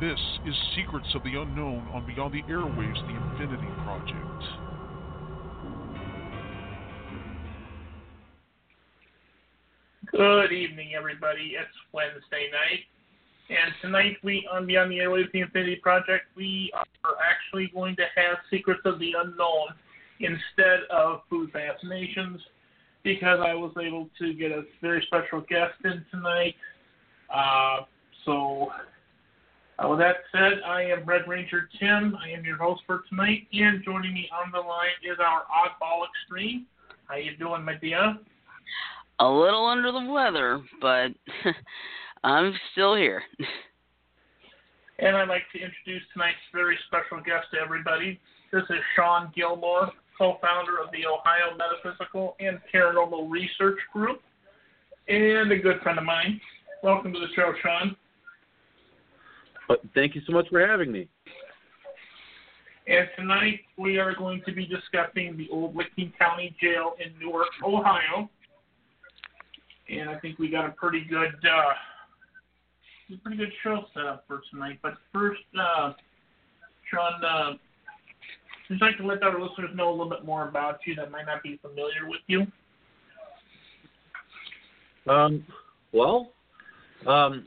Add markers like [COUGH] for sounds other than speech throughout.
This is Secrets of the Unknown on Beyond the Airwaves, the Infinity Project. Good evening, everybody. It's Wednesday night, and tonight we on Beyond the Airwaves, the Infinity Project, we are actually going to have Secrets of the Unknown instead of Food Fascinations because I was able to get a very special guest in tonight. Uh, so, uh, with that said, I am Red Ranger Tim. I am your host for tonight, and joining me on the line is our oddball extreme. How you doing, my dear? A little under the weather, but [LAUGHS] I'm still here. And I'd like to introduce tonight's very special guest to everybody. This is Shawn Gilmore, co-founder of the Ohio Metaphysical and Paranormal Research Group, and a good friend of mine. Welcome to the show, Shawn. Uh, thank you so much for having me. And tonight we are going to be discussing the old Licking County Jail in Newark, Ohio. And I think we got a pretty good, uh, pretty good show set up for tonight. But first, uh, Shawn, uh, I'd like to let our listeners know a little bit more about you that might not be familiar with you. Um, well, um,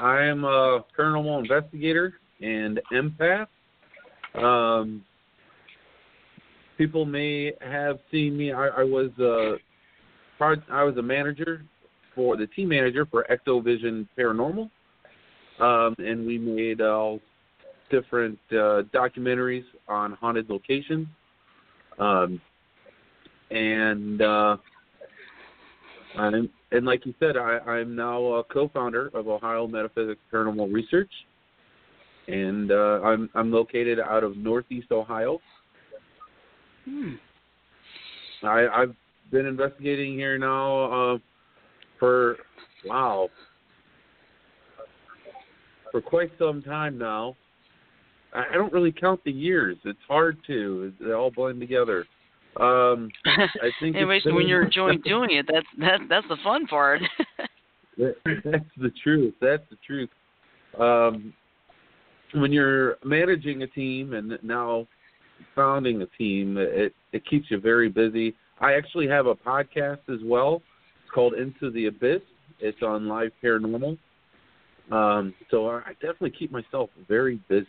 I am a paranormal investigator and empath. Um, people may have seen me. I, I was a I was a manager for the team manager for Ectovision Paranormal, um, and we made all different uh, documentaries on haunted locations. Um, and uh, I'm, and like you said, I, I'm now a co-founder of Ohio Metaphysics Paranormal Research, and uh, I'm I'm located out of Northeast Ohio. Hmm. I, I've been investigating here now uh, for wow for quite some time now. I I don't really count the years. It's hard to. They all blend together. Um, [LAUGHS] I think. When you're [LAUGHS] enjoying doing it, that's that that's the fun part. [LAUGHS] That- That's the truth. That's the truth. Um, when you're managing a team and now founding a team, it it keeps you very busy. I actually have a podcast as well. It's called Into the Abyss. It's on Live Paranormal. Um, so I definitely keep myself very busy.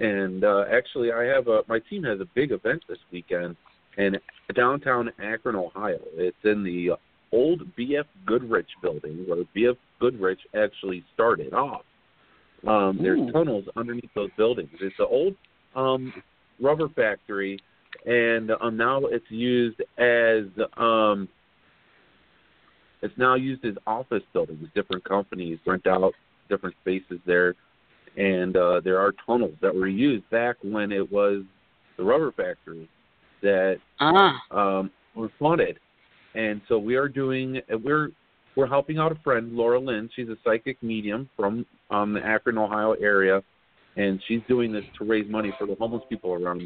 And uh, actually, I have a my team has a big event this weekend in downtown Akron, Ohio. It's in the old BF Goodrich building where BF Goodrich actually started off. Um, there's Ooh. tunnels underneath those buildings. It's an old um, rubber factory, and um, now it's used as um, it's now used as office buildings. Different companies rent out different spaces there, and uh, there are tunnels that were used back when it was the rubber factory that ah, um, were flooded. And so we are doing we're we're helping out a friend, Laura Lynn. She's a psychic medium from um, the Akron, Ohio area, and she's doing this to raise money for the homeless people around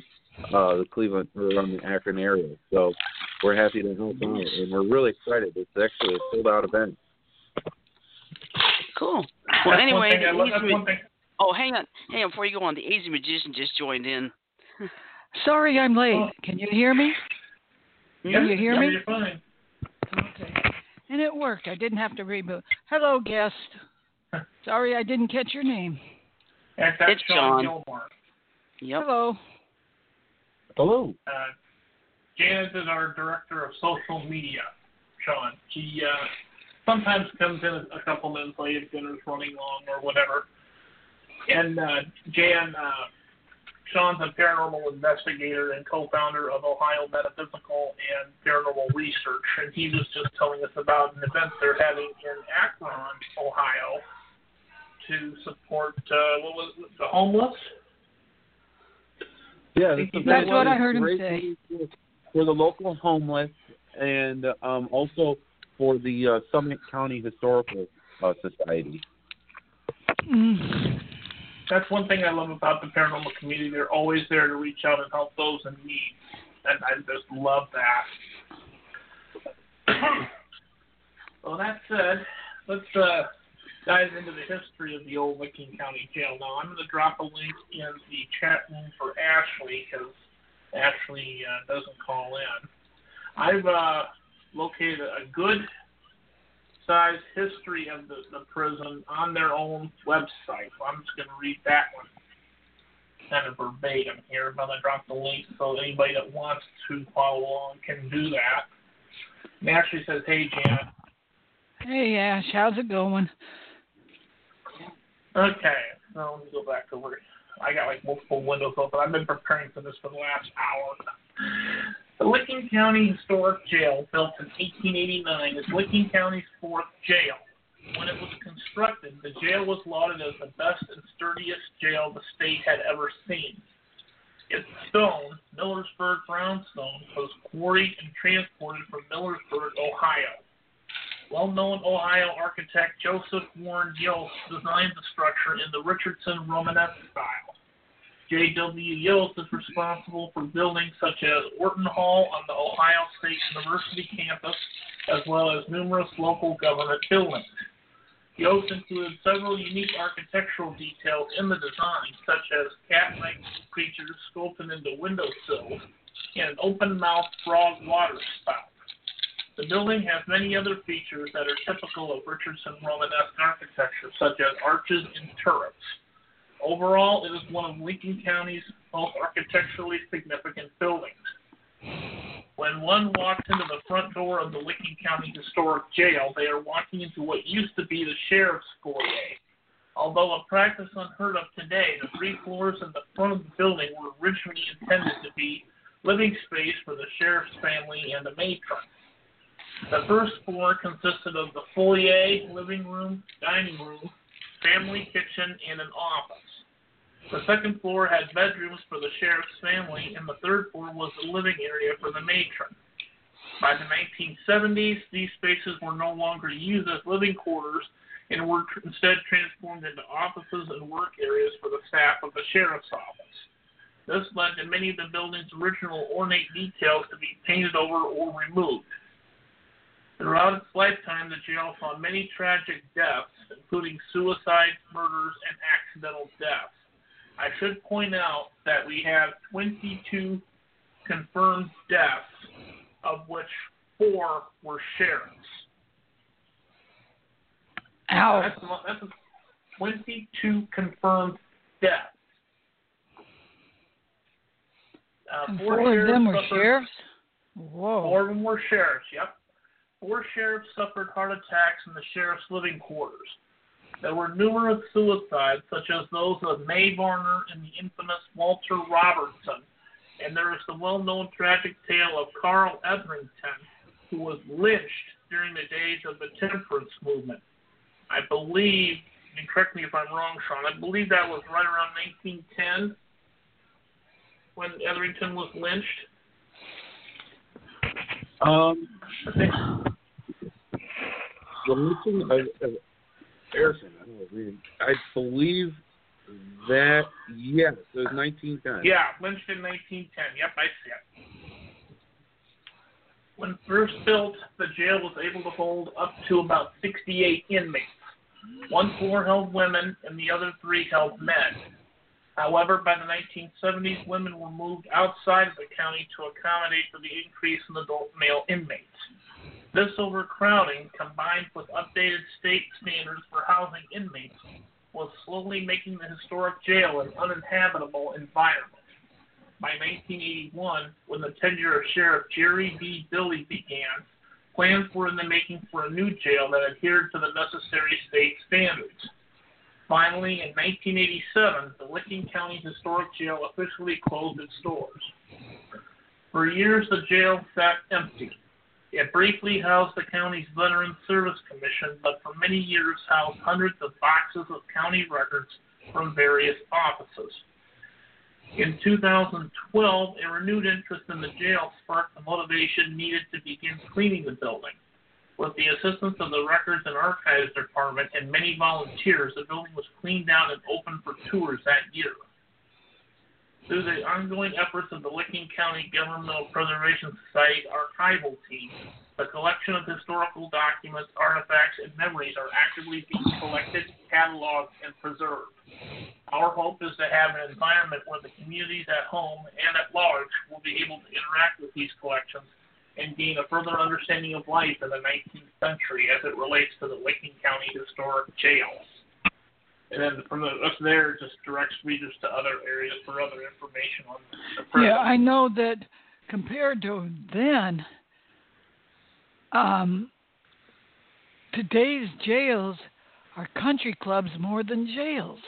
uh, the Cleveland or around the Akron area. So we're happy to help out, and we're really excited. It's actually a sold out event. cool. Well, That's one anyway, thing I love- that's one thing. Oh, hang on, hang on. Before you go on, the AZ Magician just joined in. Sorry I'm late. Oh. Can you hear me? Yeah, you hear yeah, me? You're fine. Okay. And it worked. I didn't have to reboot. Hello, guest. [LAUGHS] Sorry I didn't catch your name. And that's It's Shawn John. Gilmore. Yep. Hello. Hello. Uh, Janet is our director of social media. Shawn. She uh, sometimes comes in a couple minutes late if dinner's running long or whatever. And uh, Jan, uh, Shawn's a paranormal investigator and co-founder of Ohio Metaphysical and Paranormal Research, and he was just telling us about an event they're having in Akron, Ohio, to support uh, what was it, the homeless. Yeah, this That's what I heard him say. for- For the local homeless and um, also for the uh, Summit County Historical uh, Society. Mm. That's one thing I love about the paranormal community. They're always there to reach out and help those in need, and I just love that. [COUGHS] well, that said, let's uh, dive into the history of the old Licking County Jail. Now, I'm going to drop a link in the chat room for Ashley because Ashley uh, doesn't call in. I've uh, located a good size history of the, the prison on their own website. So I'm just going to read that one kind of verbatim here. but I'm going to drop the link so anybody that wants to follow along can do that. And Ashley says, Hey, Janet. Hey, Ash, how's it going? Okay, so let me go back over. I got like multiple windows open. I've been preparing for this for the last hour. The Licking County Historic Jail, built in 1889, is Licking County's fourth jail. When it was constructed, the jail was lauded as the best and sturdiest jail the state had ever seen. Its stone, Millersburg brownstone, was quarried and transported from Millersburg, Ohio. Well-known Ohio architect Joseph Warren Yost designed the structure in the Richardson Romanesque style. J.W. Yost is responsible for buildings such as Orton Hall on the Ohio State University campus, as well as numerous local government buildings. Yost included several unique architectural details in the design, such as cat-like creatures sculpted into windowsills and an open-mouthed frog water spout. The building has many other features that are typical of Richardson Romanesque architecture, such as arches and turrets. Overall, it is one of Licking County's most architecturally significant buildings. When one walks into the front door of the Licking County Historic Jail, they are walking into what used to be the sheriff's foyer. Although a practice unheard of today, the three floors in the front of the building were originally intended to be living space for the sheriff's family and the matron. The first floor consisted of the foyer, living room, dining room, family kitchen, and an office. The second floor had bedrooms for the sheriff's family, and the third floor was the living area for the matron. By the 1970s, these spaces were no longer used as living quarters and were instead transformed into offices and work areas for the staff of the sheriff's office. This led to many of the building's original ornate details to be painted over or removed. Throughout its lifetime, the jail saw many tragic deaths, including suicides, murders, and accidental deaths. I should point out that we have 22 confirmed deaths, of which four were sheriffs. Ow. That's, that's 22 confirmed deaths. Uh, four four of them were suffered- sheriffs? Whoa. Four of them were sheriffs, yep. Four sheriffs suffered heart attacks in the sheriff's living quarters. There were numerous suicides, such as those of May Varner and the infamous Walter Robertson. And there is the well known tragic tale of Carl Etherington, who was lynched during the days of the temperance movement. I believe, and correct me if I'm wrong, Shawn, I believe that was right around 1910 when Etherington was lynched. Um, the lynching I don't I believe that yes, it was 1910. Yeah, in 1910. Yep, I see it. When first built, the jail was able to hold up to about 68 inmates. One floor held women, and the other three held men. However, by the 1970s, women were moved outside of the county to accommodate for the increase in adult male inmates. This overcrowding, combined with updated state standards for housing inmates, was slowly making the historic jail an uninhabitable environment. By 1981, when the tenure of Sheriff Jerry B. Billy began, plans were in the making for a new jail that adhered to the necessary state standards. Finally, in 1987, the Licking County Historic Jail officially closed its doors. For years, the jail sat empty. It briefly housed the county's Veterans Service Commission, but for many years housed hundreds of boxes of county records from various offices. In 2012, a renewed interest in the jail sparked the motivation needed to begin cleaning the building. With the assistance of the Records and Archives Department and many volunteers, the building was cleaned out and opened for tours that year. Through the ongoing efforts of the Licking County Governmental Preservation Society archival team, A collection of historical documents, artifacts, and memories are actively being collected, cataloged, and preserved. Our hope is to have an environment where the communities at home and at large will be able to interact with these collections and gain a further understanding of life in the 19th century as it relates to the Licking County Historic Jails and then from the, up there just directs readers to other areas for other information on the present. Yeah, I know that compared to then, um, today's jails are country clubs more than jails.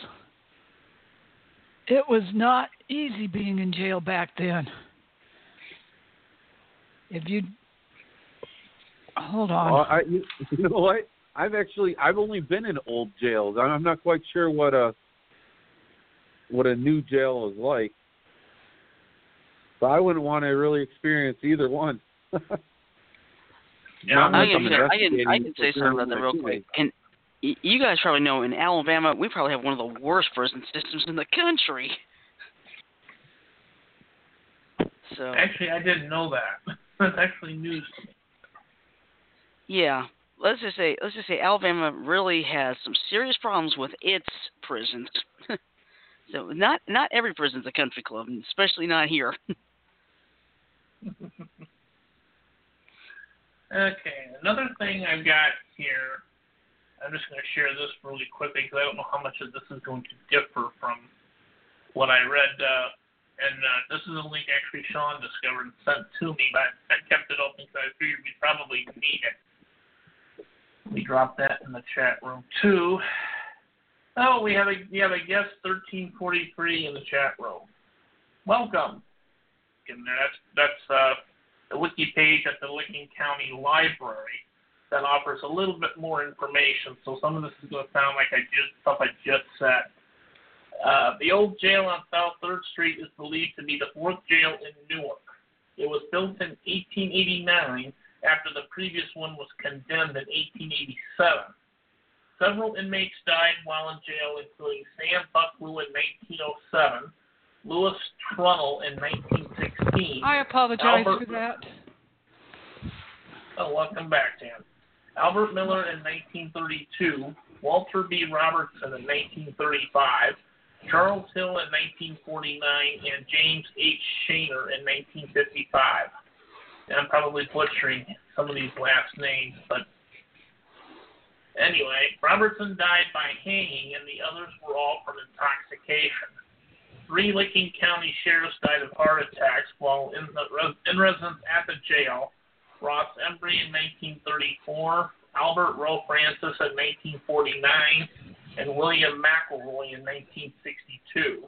It was not easy being in jail back then. If you hold on, Well, I, you, [LAUGHS] you know what? I've actually I've only been in old jails. I'm not quite sure what a what a new jail is like. So I wouldn't want to really experience either one. [LAUGHS] Yeah, I can, I'm I can, I can say something about that real quick. my And you guys probably know in Alabama we probably have one of the worst prison systems in the country. So Actually, I didn't know that. [LAUGHS] That's actually news yeah, let's just say let's just say Alabama really has some serious problems with its prisons. [LAUGHS] so not not every prison's a country club, especially not here. [LAUGHS] Okay, another thing I've got here, I'm just going to share this really quickly because I don't know how much of this is going to differ from what I read. Uh, and uh, this is a link actually Shawn discovered and sent to me, but I kept it open because I figured we'd probably need it. Let me drop that in the chat room too. Oh, we have a we have a guest 1343 in the chat room. Welcome. And that's that's uh, the wiki page at the Licking County Library that offers a little bit more information. So some of this is going to sound like I just stuff I just said. Uh, the old jail on South Third Street is believed to be the fourth jail in Newark. It was built in 1889 after the previous one was condemned in 1887. Several inmates died while in jail, including Sam Bucklew in 1907, Louis Trunnell in 1916. I apologize Albert- for that. Oh, welcome back, Dan. Albert Miller in 1932, Walter B. Robertson in 1935, Charles Hill in 1949, and James H. Shaner in 1955. And I'm probably butchering some of these last names, but anyway, Robertson died by hanging, and the others were all from intoxication. Three Licking County sheriffs died of heart attacks while in, the, in residence at the jail. Ross Embry in 1934, Albert Rowe Francis in 1949, and William McElroy in 1962.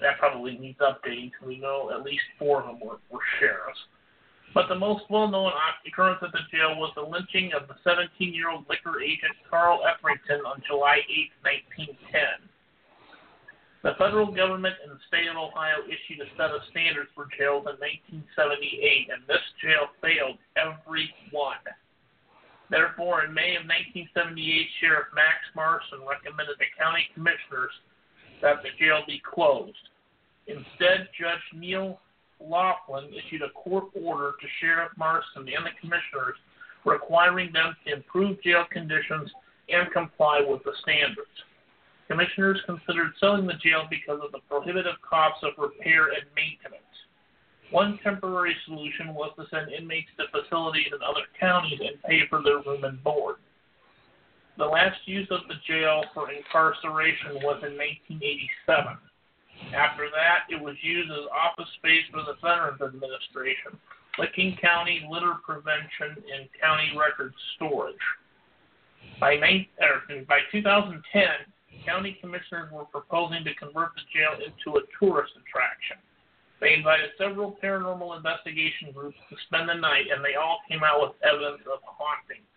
That probably needs updating because we know at least four of them were, were sheriffs. But the most well-known occurrence at the jail was the lynching of the 17-year-old liquor agent Carl Etherington on July 8, 1910. The federal government and the state of Ohio issued a set of standards for jails in 1978, and this jail failed every one. Therefore, in May of 1978, Sheriff Max Marson recommended the county commissioners that the jail be closed. Instead, Judge Neil Laughlin issued a court order to Sheriff Marson and the commissioners requiring them to improve jail conditions and comply with the standards. Commissioners considered selling the jail because of the prohibitive costs of repair and maintenance. One temporary solution was to send inmates to facilities in other counties and pay for their room and board. The last use of the jail for incarceration was in 1987. After that, it was used as office space for the Veterans Administration, Licking County Litter Prevention, and County Record Storage. By, nine, er, by 2010, county commissioners were proposing to convert the jail into a tourist attraction. They invited several paranormal investigation groups to spend the night, and they all came out with evidence of hauntings.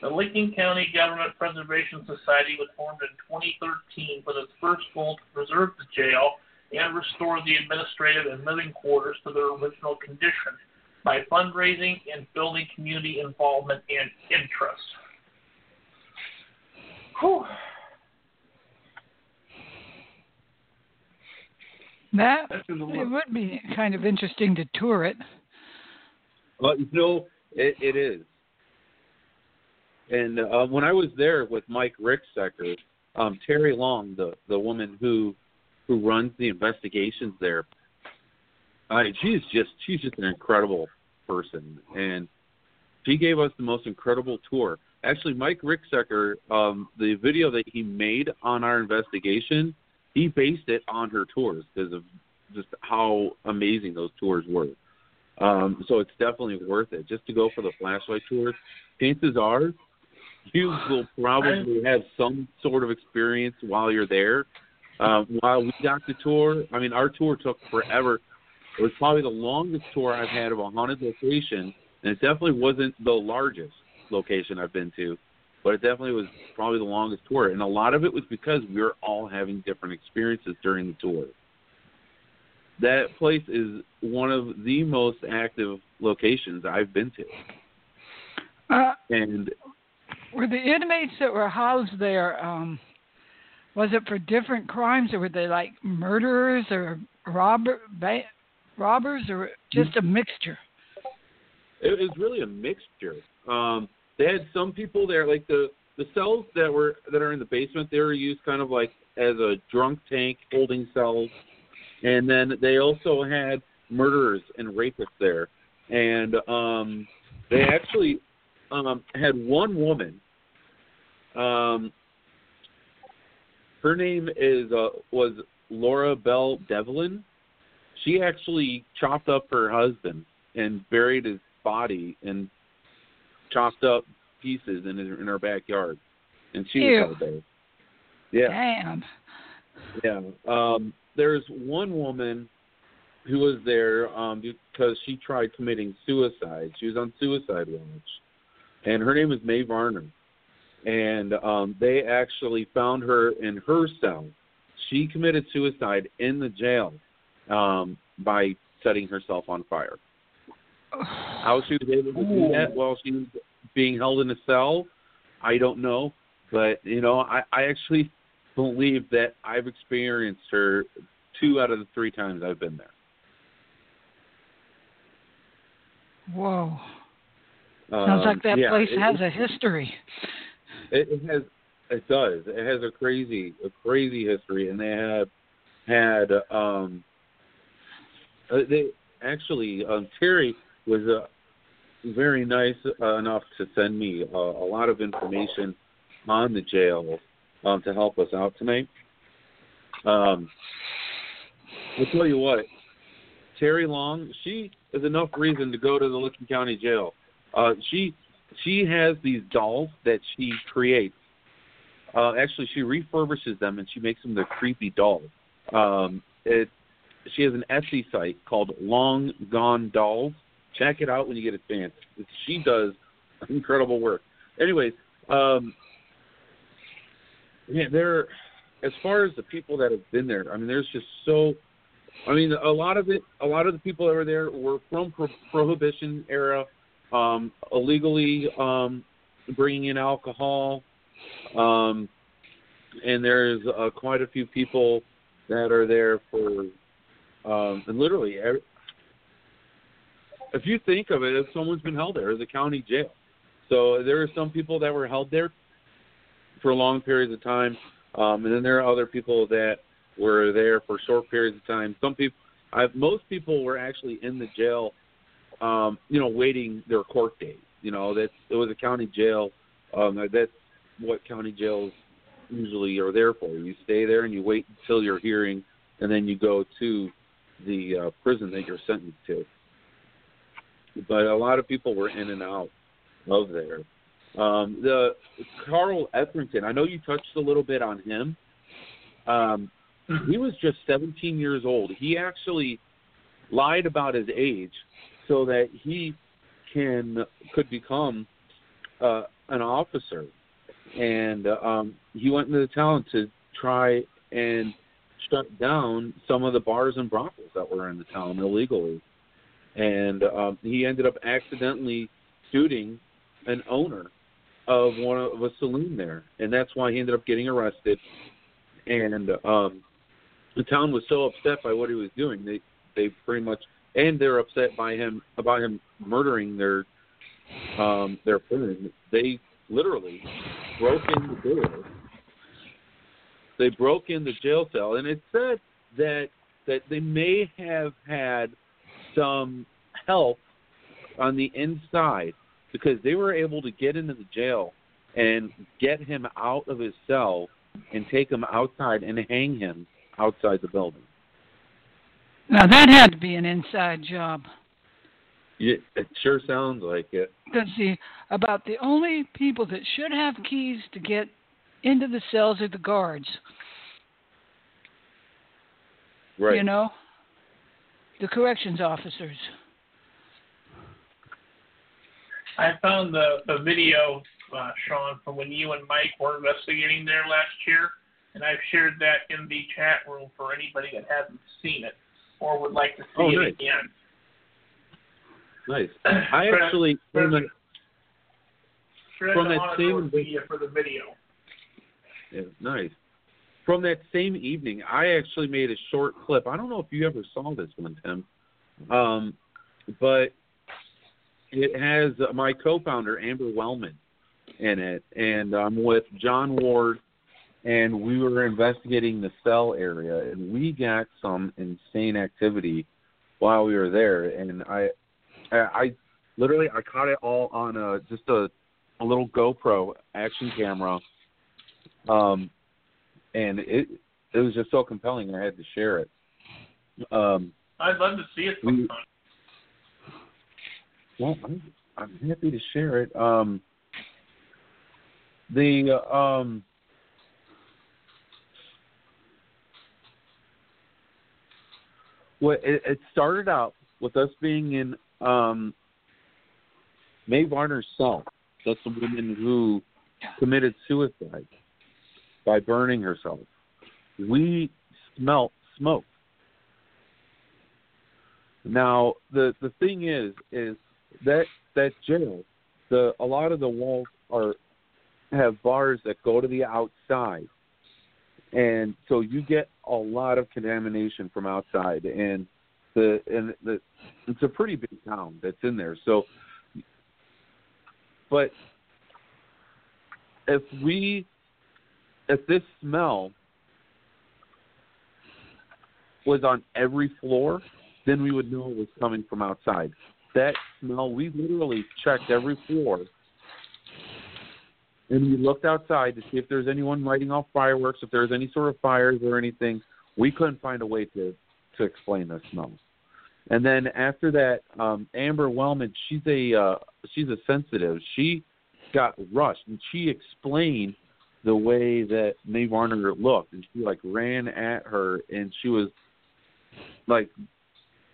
The Licking County Government Preservation Society was formed in 2013 with its first goal to preserve the jail and restore the administrative and living quarters to their original condition by fundraising and building community involvement and interest. Whew. That That's in the it would be kind of interesting to tour it. Well, you know, it, it is. And uh, when I was there with Mike Ricksecker, um, Terry Long, the the woman who who runs the investigations there, I she's just she's just an incredible person, and she gave us the most incredible tour. Actually, Mike Ricksecker, um, the video that he made on our investigation, he based it on her tours because of just how amazing those tours were. Um, so it's definitely worth it just to go for the flashlight tours. Chances are you [SIGHS] will probably have some sort of experience while you're there. Um, while we got the tour, I mean, our tour took forever. It was probably the longest tour I've had of a haunted location, and it definitely wasn't the largest location I've been to, but it definitely was probably the longest tour. And a lot of it was because we were all having different experiences during the tour. That place is one of the most active locations I've been to. Uh, And were the inmates that were housed there? Um, was it for different crimes, or were they like murderers or robber, ba- robbers, or just a mixture? it was really a mixture. Um, they had some people there, like the the cells that were that are in the basement. They were used kind of like as a drunk tank holding cells, and then they also had murderers and rapists there, and um, they actually um, had one woman. Um, her name is uh, was Laura Bell Devlin. She actually chopped up her husband and buried his body in chopped up pieces in his, in her backyard, and she Ew. was there. Yeah, Damn. yeah. Um, there's one woman who was there um, because she tried committing suicide. She was on suicide watch, and her name is Mae Varner. And um, they actually found her in her cell. She committed suicide in the jail um, by setting herself on fire. [SIGHS] How she was able to do that while she was being held in a cell, I don't know. But you know, I, I actually [LAUGHS] believe that I've experienced her two out of the three times I've been there. Whoa. Sounds Um, like that yeah, place it, has a history. It, it has. It does. It has a crazy, a crazy history, and they have had. um uh, They actually, um, Terry was uh, very nice uh, enough to send me uh, a lot of information on the jail um, to help us out tonight. Um, I'll tell you what, Terry Long, she is enough reason to go to the Licking County Jail. Uh, she she has these dolls that she creates. Uh, actually, she refurbishes them and she makes them the creepy dolls. Um, it she has an Etsy site called Long Gone Dolls. Check it out when you get a chance. She does [LAUGHS] incredible work. Anyways, um, yeah, there. As far as the people that have been there, I mean, there's just so. I mean, a lot of it, a lot of the people that were there were from pro- Prohibition era, um, illegally um, bringing in alcohol, um, and there's uh, quite a few people that are there for, um, and literally, every, if you think of it, if someone's been held there, as a county jail. So there are some people that were held there for long periods of time, um, and then there are other people that were there for short periods of time. Some people, I've, most people were actually in the jail, um, you know, waiting their court date. You know, that it was a county jail. Um, that's what county jails usually are there for. You stay there and you wait until your hearing, and then you go to the uh, prison that you're sentenced to. But a lot of people were in and out of there. Um, the Carl Etherington, I know you touched a little bit on him. Um, he was just 17 years old. He actually lied about his age so that he can could become uh, an officer. And um, he went into the town to try and shut down some of the bars and brothels that were in the town illegally. And um, he ended up accidentally shooting an owner of one of a saloon there, and that's why he ended up getting arrested. And um, the town was so upset by what he was doing. They they pretty much and they're upset by him about him murdering their um their friend. They literally broke in the door. They broke in the jail cell, and it said that that they may have had some help on the inside because they were able to get into the jail and get him out of his cell and take him outside and hang him outside the building. Now that had to be an inside job. Yeah, it sure sounds like it. Because see, about the only people that should have keys to get into the cells are the guards. Right. You know, the corrections officers. I found the the video, uh, Shawn, from when you and Mike were investigating there last year, and I've shared that in the chat room for anybody that hasn't seen it or would like to see Oh, it nice. again. Nice. [CLEARS THROAT] I Fred- actually Fred- from Shred From that same- video for the video. yeah, nice. From that same evening, I actually made a short clip. I don't know if you ever saw this one, Tim, um, but it has my co-founder Amber Wellman in it, and I'm with John Ward, and we were investigating the cell area, and we got some insane activity while we were there, and I, I, I literally I caught it all on a just a, a little GoPro action camera, um, and it it was just so compelling I had to share it. Um, I'd love to see it sometime. well, I'm, I'm happy to share it. Um, the um, well, it, it started out with us being in um, Mae Varner's cell. That's the woman who committed suicide by burning herself. We smelt smoke. Now the the thing is is that that jail, the a lot of the walls are have bars that go to the outside, and so you get a lot of contamination from outside, and the and the it's a pretty big town that's in there. So, but if we if this smell was on every floor, then we would know it was coming from outside. That smell, we literally checked every floor and we looked outside to see if there's anyone lighting off fireworks, if there's any sort of fires or anything. We couldn't find a way to to explain the smell. And then after that, um, Amber Wellman, she's a uh, she's a sensitive. She got rushed and she explained the way that Mae Varner looked, and she like ran at her, and she was like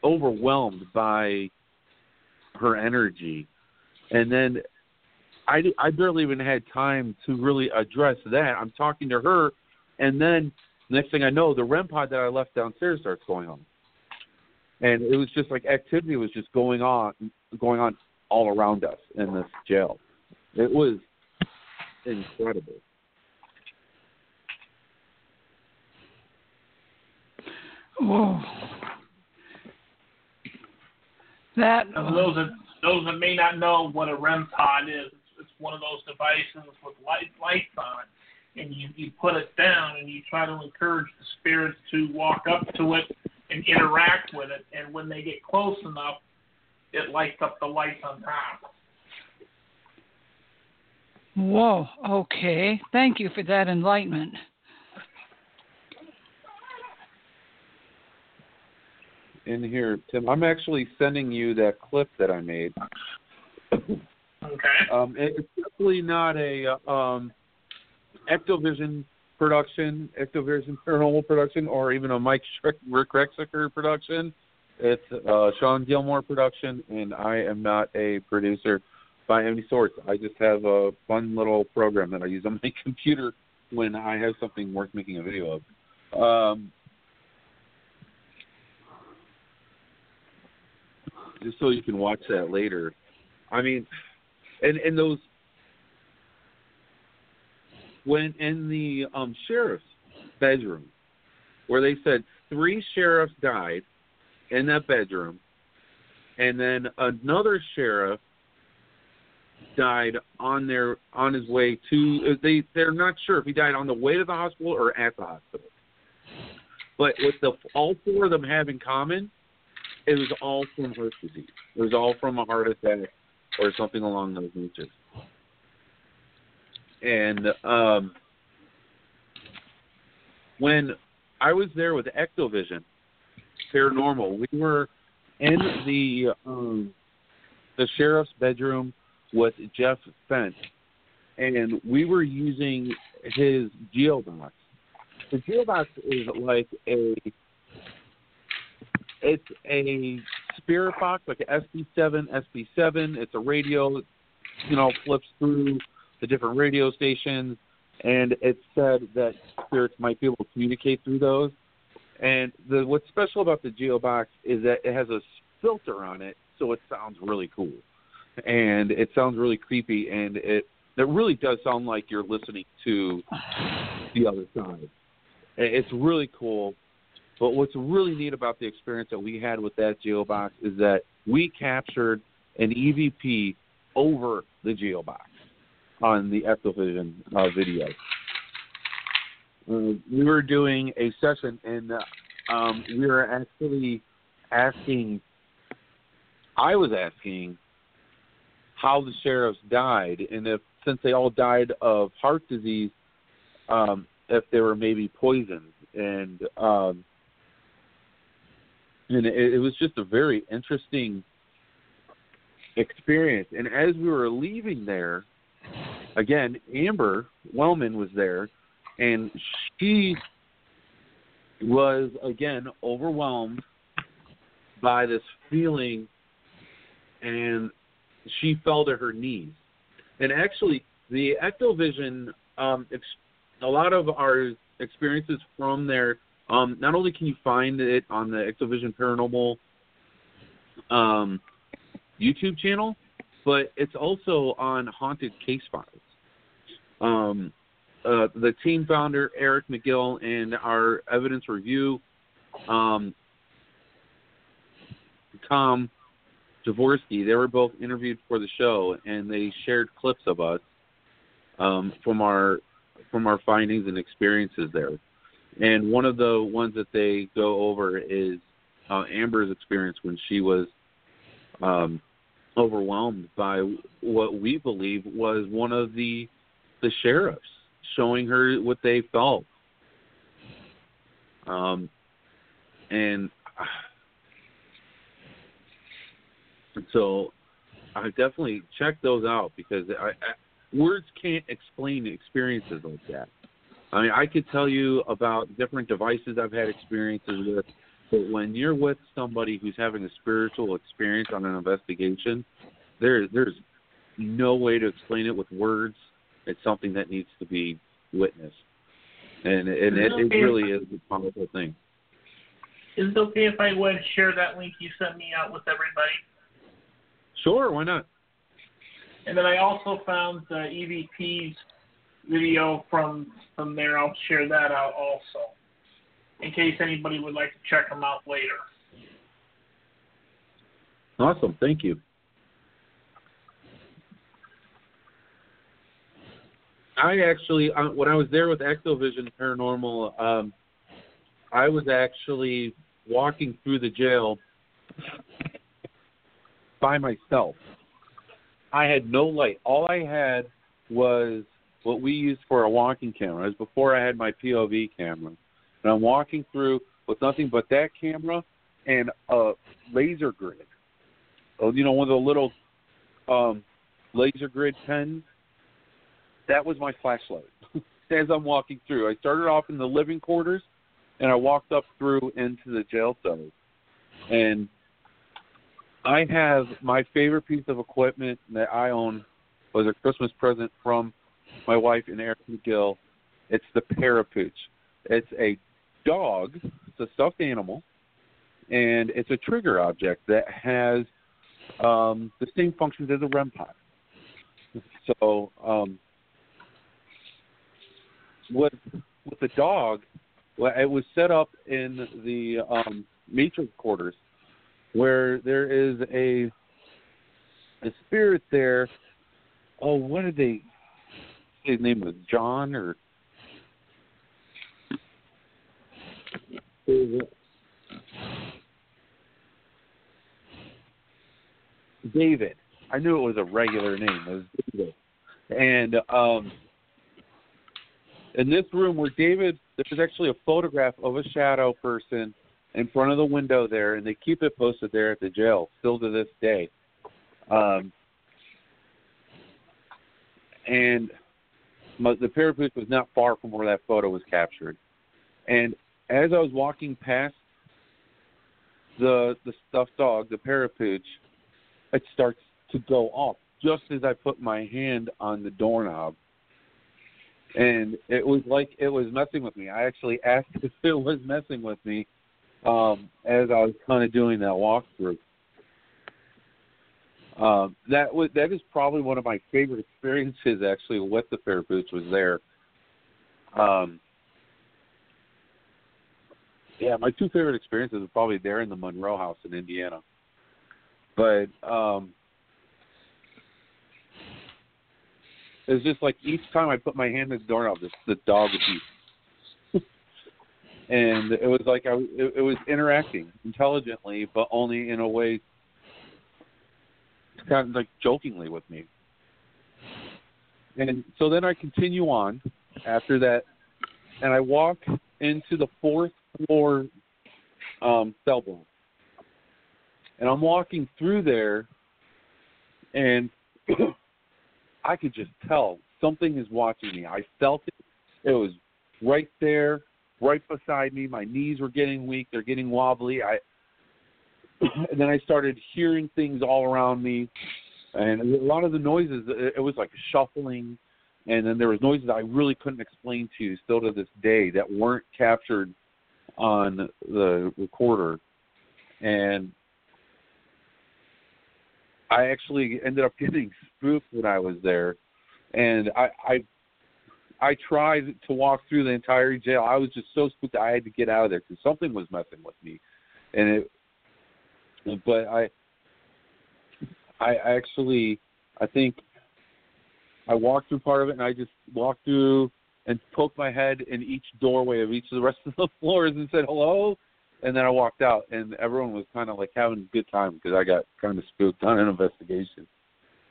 overwhelmed by her energy. And then I, I barely even had time to really address that. I'm talking to her, and then next thing I know, the REM pod that I left downstairs starts going on, and it was just like activity was just going on, going on all around us in this jail. It was incredible. Whoa. That And those that those that may not know what a REM pod is, it's, it's one of those devices with light lights on it, and you you put it down and you try to encourage the spirits to walk up to it and interact with it, and when they get close enough, it lights up the lights on top. Whoa, okay. Thank you for that enlightenment. In here, Tim, I'm actually sending you that clip that I made. Okay. Um, it's definitely not a uh, um, Ectovision production, Ectovision paranormal production, or even a Mike Schreck, Rick production. It's uh, Shawn Gilmore production, and I am not a producer by any sort. I just have a fun little program that I use on my [LAUGHS] computer when I have something worth making a video of. Um, just so you can watch that later. I mean, and and those when in the um sheriff's bedroom, where they said three sheriffs died in that bedroom, and then another sheriff died on their on his way to. They they're not sure if he died on the way to the hospital or at the hospital. But with the all four of them have in common, it was all from heart disease. It was all from a heart attack or something along those natures. And um, when I was there with Ectovision Paranormal, we were in the um, the sheriff's bedroom with Jeff Fent, and we were using his geobox. The geobox is like a it's a spirit box, like an SB7, SB7. It's a radio, you know, flips through the different radio stations, and it said that spirits might be able to communicate through those. And the what's special about the geobox is that it has a filter on it, so it sounds really cool, and it sounds really creepy, and it it really does sound like you're listening to the other side. It's really cool. But what's really neat about the experience that we had with that geobox is that we captured an EVP over the geobox on the Ectovision uh, video. Uh, we were doing a session and uh, um, we were actually asking, I was asking how the sheriffs died and if, since they all died of heart disease, um, if they were maybe poisoned. And, um, and it, it was just a very interesting experience. And as we were leaving there, again, Amber Wellman was there, and she was again overwhelmed by this feeling, and she fell to her knees. And actually, the Ectovision, um, ex- a lot of our experiences from there. Um, not only can you find it on the Ectovision Paranormal um, YouTube channel, but it's also on Haunted Case Files. Um, uh, the team founder Eric McGill and our evidence review um, Tom Dvorsky, they were both interviewed for the show, and they shared clips of us um, from our from our findings and experiences there. And one of the ones that they go over is uh, Amber's experience when she was um, overwhelmed by what we believe was one of the the sheriffs showing her what they felt. Um, and [SIGHS] so I definitely check those out because I, I, words can't explain experiences like that. I mean, I could tell you about different devices I've had experiences with, but when you're with somebody who's having a spiritual experience on an investigation, there there's no way to explain it with words. It's something that needs to be witnessed, and and it, it really is a powerful thing. Is it okay if I would share that link you sent me out with everybody? Sure, why not? And then I also found the EVP's video from from there. I'll share that out also, in case anybody would like to check them out later. Awesome, thank you. I actually, uh, when I was there with Ectovision Paranormal, um, I was actually walking through the jail by myself. I had no light. All I had was what we used for a walking camera. It was before I had my POV camera. And I'm walking through with nothing but that camera and a laser grid. Oh, you know, one of the little um, laser grid pens. That was my flashlight [LAUGHS] as I'm walking through. I started off in the living quarters, and I walked up through into the jail cells. And I have my favorite piece of equipment that I own was a Christmas present from my wife and Eric McGill. It's the Parapooch. It's a dog. It's a stuffed animal, and it's a trigger object that has um, the same functions as a REM pod. So um, with with the dog, it was set up in the um, matrix quarters, where there is a a spirit there. Oh, what did they? His name was John or. David. I knew it was a regular name. It was David. And um, in this room where David, there's actually a photograph of a shadow person in front of the window there, and they keep it posted there at the jail still to this day. Um, and the parapooch was not far from where that photo was captured. And as I was walking past the the stuffed dog, the parapooch, it starts to go off just as I put my hand on the doorknob. And it was like it was messing with me. I actually asked [LAUGHS] if it was messing with me um, as I was kind of doing that walkthrough. Um, that was that is probably one of my favorite experiences actually with the parapooch was there. Um, yeah, my two favorite experiences are probably there in the Monroe House in Indiana. But um, it's just like each time I put my hand in the doorknob, the, the dog would [LAUGHS] and it was like I, it, it was interacting intelligently, but only in a way, kind of like jokingly with me. And so then I continue on after that, and I walk into the fourth floor um, cell block and I'm walking through there, and [CLEARS THROAT] I could just tell something is watching me. I felt it. It was right there, right beside me. My knees were getting weak. They're getting wobbly. I [LAUGHS] and then I started hearing things all around me, and a lot of the noises. It was like shuffling, and then there was noises I really couldn't explain to you still to this day that weren't captured on the recorder. And I actually ended up [LAUGHS] getting spooked when I was there, and I I I tried to walk through the entire jail. I was just so spooked I had to get out of there because something was messing with me, and it. But I I actually I think I walked through part of it, and I just walked through and poked my head in each doorway of each of the rest of the [LAUGHS] floors and said hello, and then I walked out, and everyone was kind of like having a good time because I got kind of spooked on an investigation.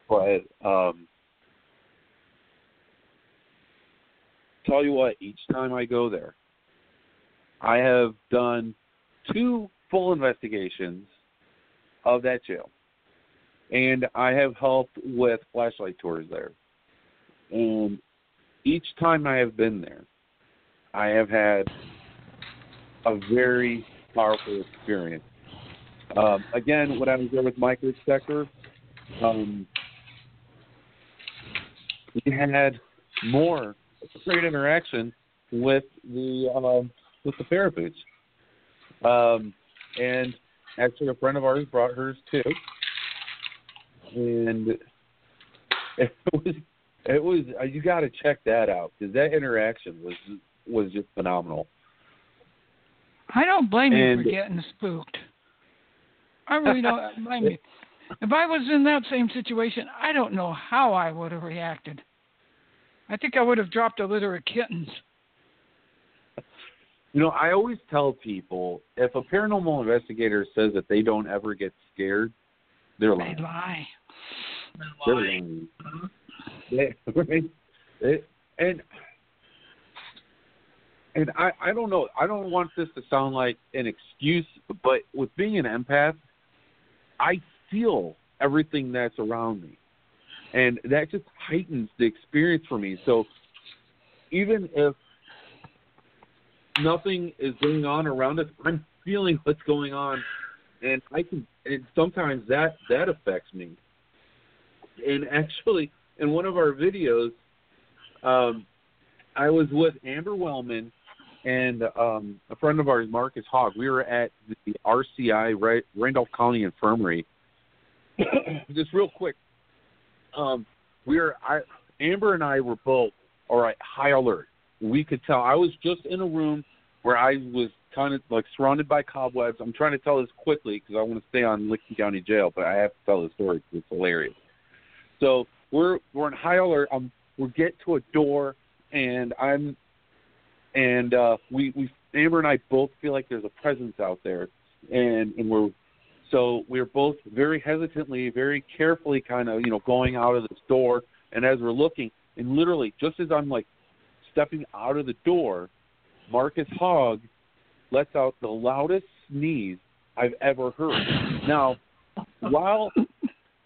But um, tell you what, each time I go there, I have done two full investigations of that jail, and I have helped with flashlight tours there. And each time I have been there, I have had a very powerful experience. Um, again, when I was there with Mike Stecker, um, we had more great interaction with the um, with the parapooch. Um, and actually, a friend of ours brought hers too, and it was it was uh, you got to check that out because that interaction was was just phenomenal. I don't blame and, you for getting spooked. I really don't [LAUGHS] blame you. If I was in that same situation, I don't know how I would have reacted. I think I would have dropped a litter of kittens. You know, I always tell people if a paranormal investigator says that they don't ever get scared, they're lying. They lie. They're lying. Mm-hmm. They, [LAUGHS] right? They, and and I, I don't know. I don't want this to sound like an excuse, but with being an empath, I feel everything that's around me, and that just heightens the experience for me. So even if nothing is going on around us, I'm feeling what's going on, and I can. And sometimes that that affects me. And [LAUGHS] actually, in one of our videos, um, I was with Amber Wellman and um, a friend of ours, Marcus Hogg, we were at the RCI Randolph County Infirmary. [COUGHS] Just real quick, um, we were I, Amber and I were both all right, high alert. We could tell. I was just in a room where I was kind of like surrounded by cobwebs. I'm trying to tell this quickly because I want to stay on Licking County Jail, but I have to tell the story because it's hilarious. So we're we're in high alert. Um, we get to a door, and I'm, and uh, we we Amber and I both feel like there's a presence out there, and and we're so we're both very hesitantly, very carefully, kind of you know going out of this door, and as we're looking, and literally just as I'm like stepping out of the door, Marcus Hogg lets out the loudest sneeze I've ever heard. Now, while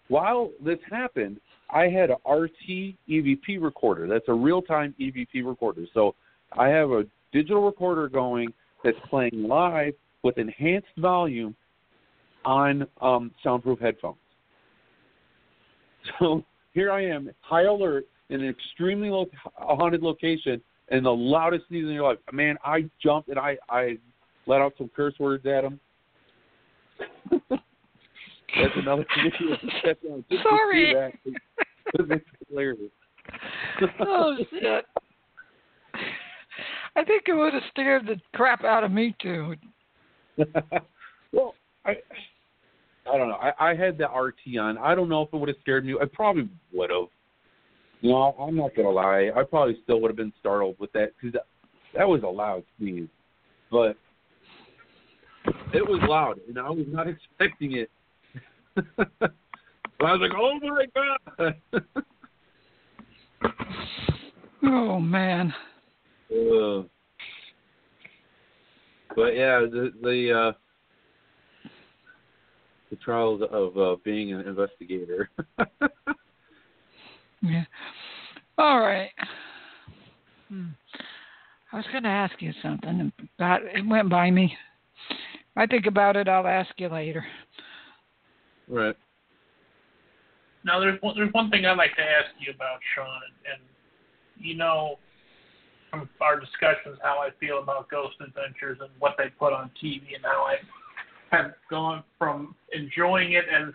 while this happened, I had a RT EVP recorder. That's a real-time EVP recorder. So I have a digital recorder going that's playing live with enhanced volume on um, soundproof headphones. So here I am, high alert in an extremely lo- haunted location, and the loudest sneeze in your life. Man, I jumped and I I let out some curse words at him. [LAUGHS] That's another video. That's another- just to see Sorry. that. Hilarious. oh shit. I think it would have scared the crap out of me too. [LAUGHS] well, I I don't know. I, I had the RT on. I don't know if it would have scared me. I probably would have. You know, I'm not gonna lie. I probably still would have been startled with that because that, that was a loud sneeze, but it was loud, and I was not [LAUGHS] expecting it. [LAUGHS] I was like, "Oh my god!" [LAUGHS] Oh man. Uh, but yeah, the the uh, the trials of uh, being an investigator. Yeah. All right. Hmm. I was going to ask you something, but it went by me. If I think about it, I'll ask you later. right. Now, there's one, there's one thing I'd like to ask you about, Shawn, and, and you know from our discussions how I feel about Ghost Adventures and what they put on TV, and how I have gone from enjoying it as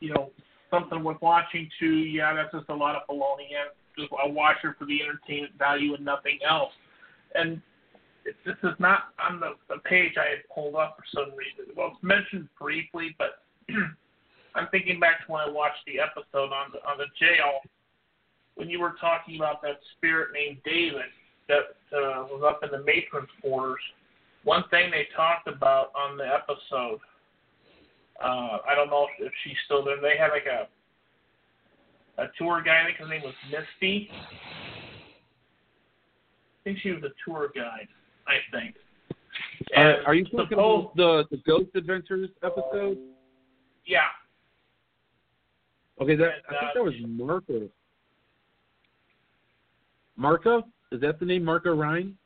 you know something worth watching to yeah, that's just a lot of baloney. And just I watch it for the entertainment value and nothing else. And it, this is not on the, the page I had pulled up for some reason. Well, it's mentioned briefly, but [CLEARS THROAT] I'm thinking back to when I watched the episode on the on the jail when you were talking about that spirit named David that uh, was up in the matron's quarters. One thing they talked about on the episode, uh, I don't know if, if she's still there. They had like a a tour guide. I think his name was Misty. I think she was a tour guide. I think. Uh, are you talking about the the Ghost Adventures episode? Yeah, Okay, that I uh, think that was Marco. Marco? Is that the name Marco Ryan?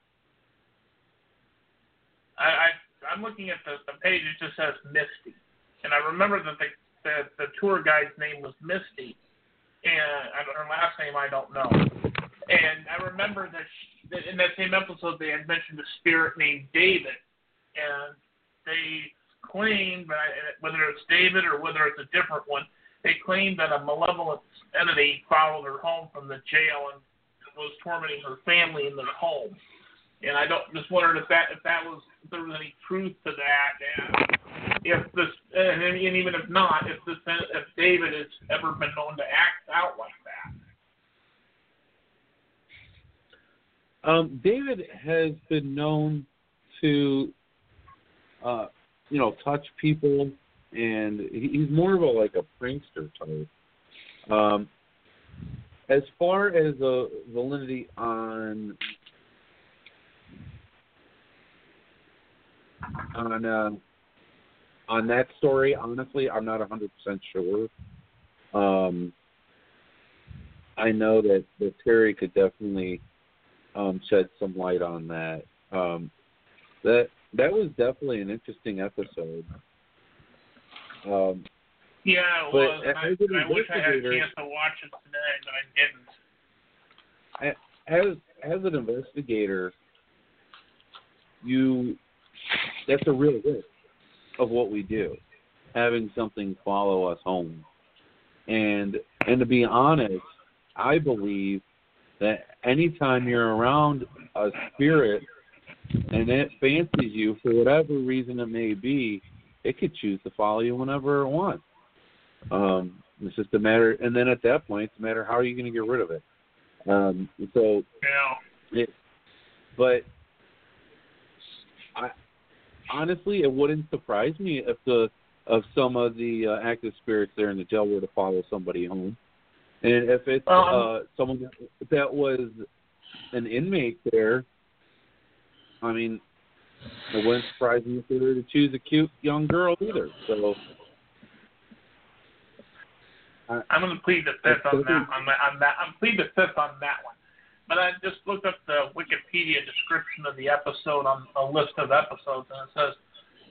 I, I I'm looking at the, the page. It just says Misty, and I remember that the the, the tour guide's name was Misty, and her last name I don't know. And I remember that, she, that in that same episode they had mentioned a spirit named David, and they claimed that I- whether it's David or whether it's a different one, they claimed that a malevolent entity followed her home from the jail and was tormenting her family in their home. And I don't just wondered if that if that was if there was any truth to that, and if this and, and even if not, if this if David has ever been known to act out like that. Um, David has been known to, uh, you know, touch people, and he's more of a like a prankster type. Um, as far as the validity on on uh, on that story, honestly, I'm not 100% sure. Um, I know that, that Terry could definitely um, shed some light on that. Um, that that was definitely an interesting episode. Um, Yeah, it was. I, I wish I had a chance to watch it today, but I didn't. as as an investigator, you that's a real risk of what we do, having something follow us home. And and to be honest, I believe that anytime you're around a spirit and it fancies you for whatever reason it may be, it could choose to follow you whenever it wants. Um, it's just a matter, and then at that point, it's a matter how are you going to get rid of it. Um, so, Yeah. it, but honestly, it wouldn't surprise me if the of some of the uh, active spirits there in the jail were to follow somebody home, and if it's Um, uh, someone that, that was an inmate there, I mean, it wouldn't surprise me if they were to choose a cute young girl either. So. I'm going to plead the fifth on that. On that, on that, I'm plead the fifth on that one. But I just looked up the Wikipedia description of the episode on a list of episodes, and it says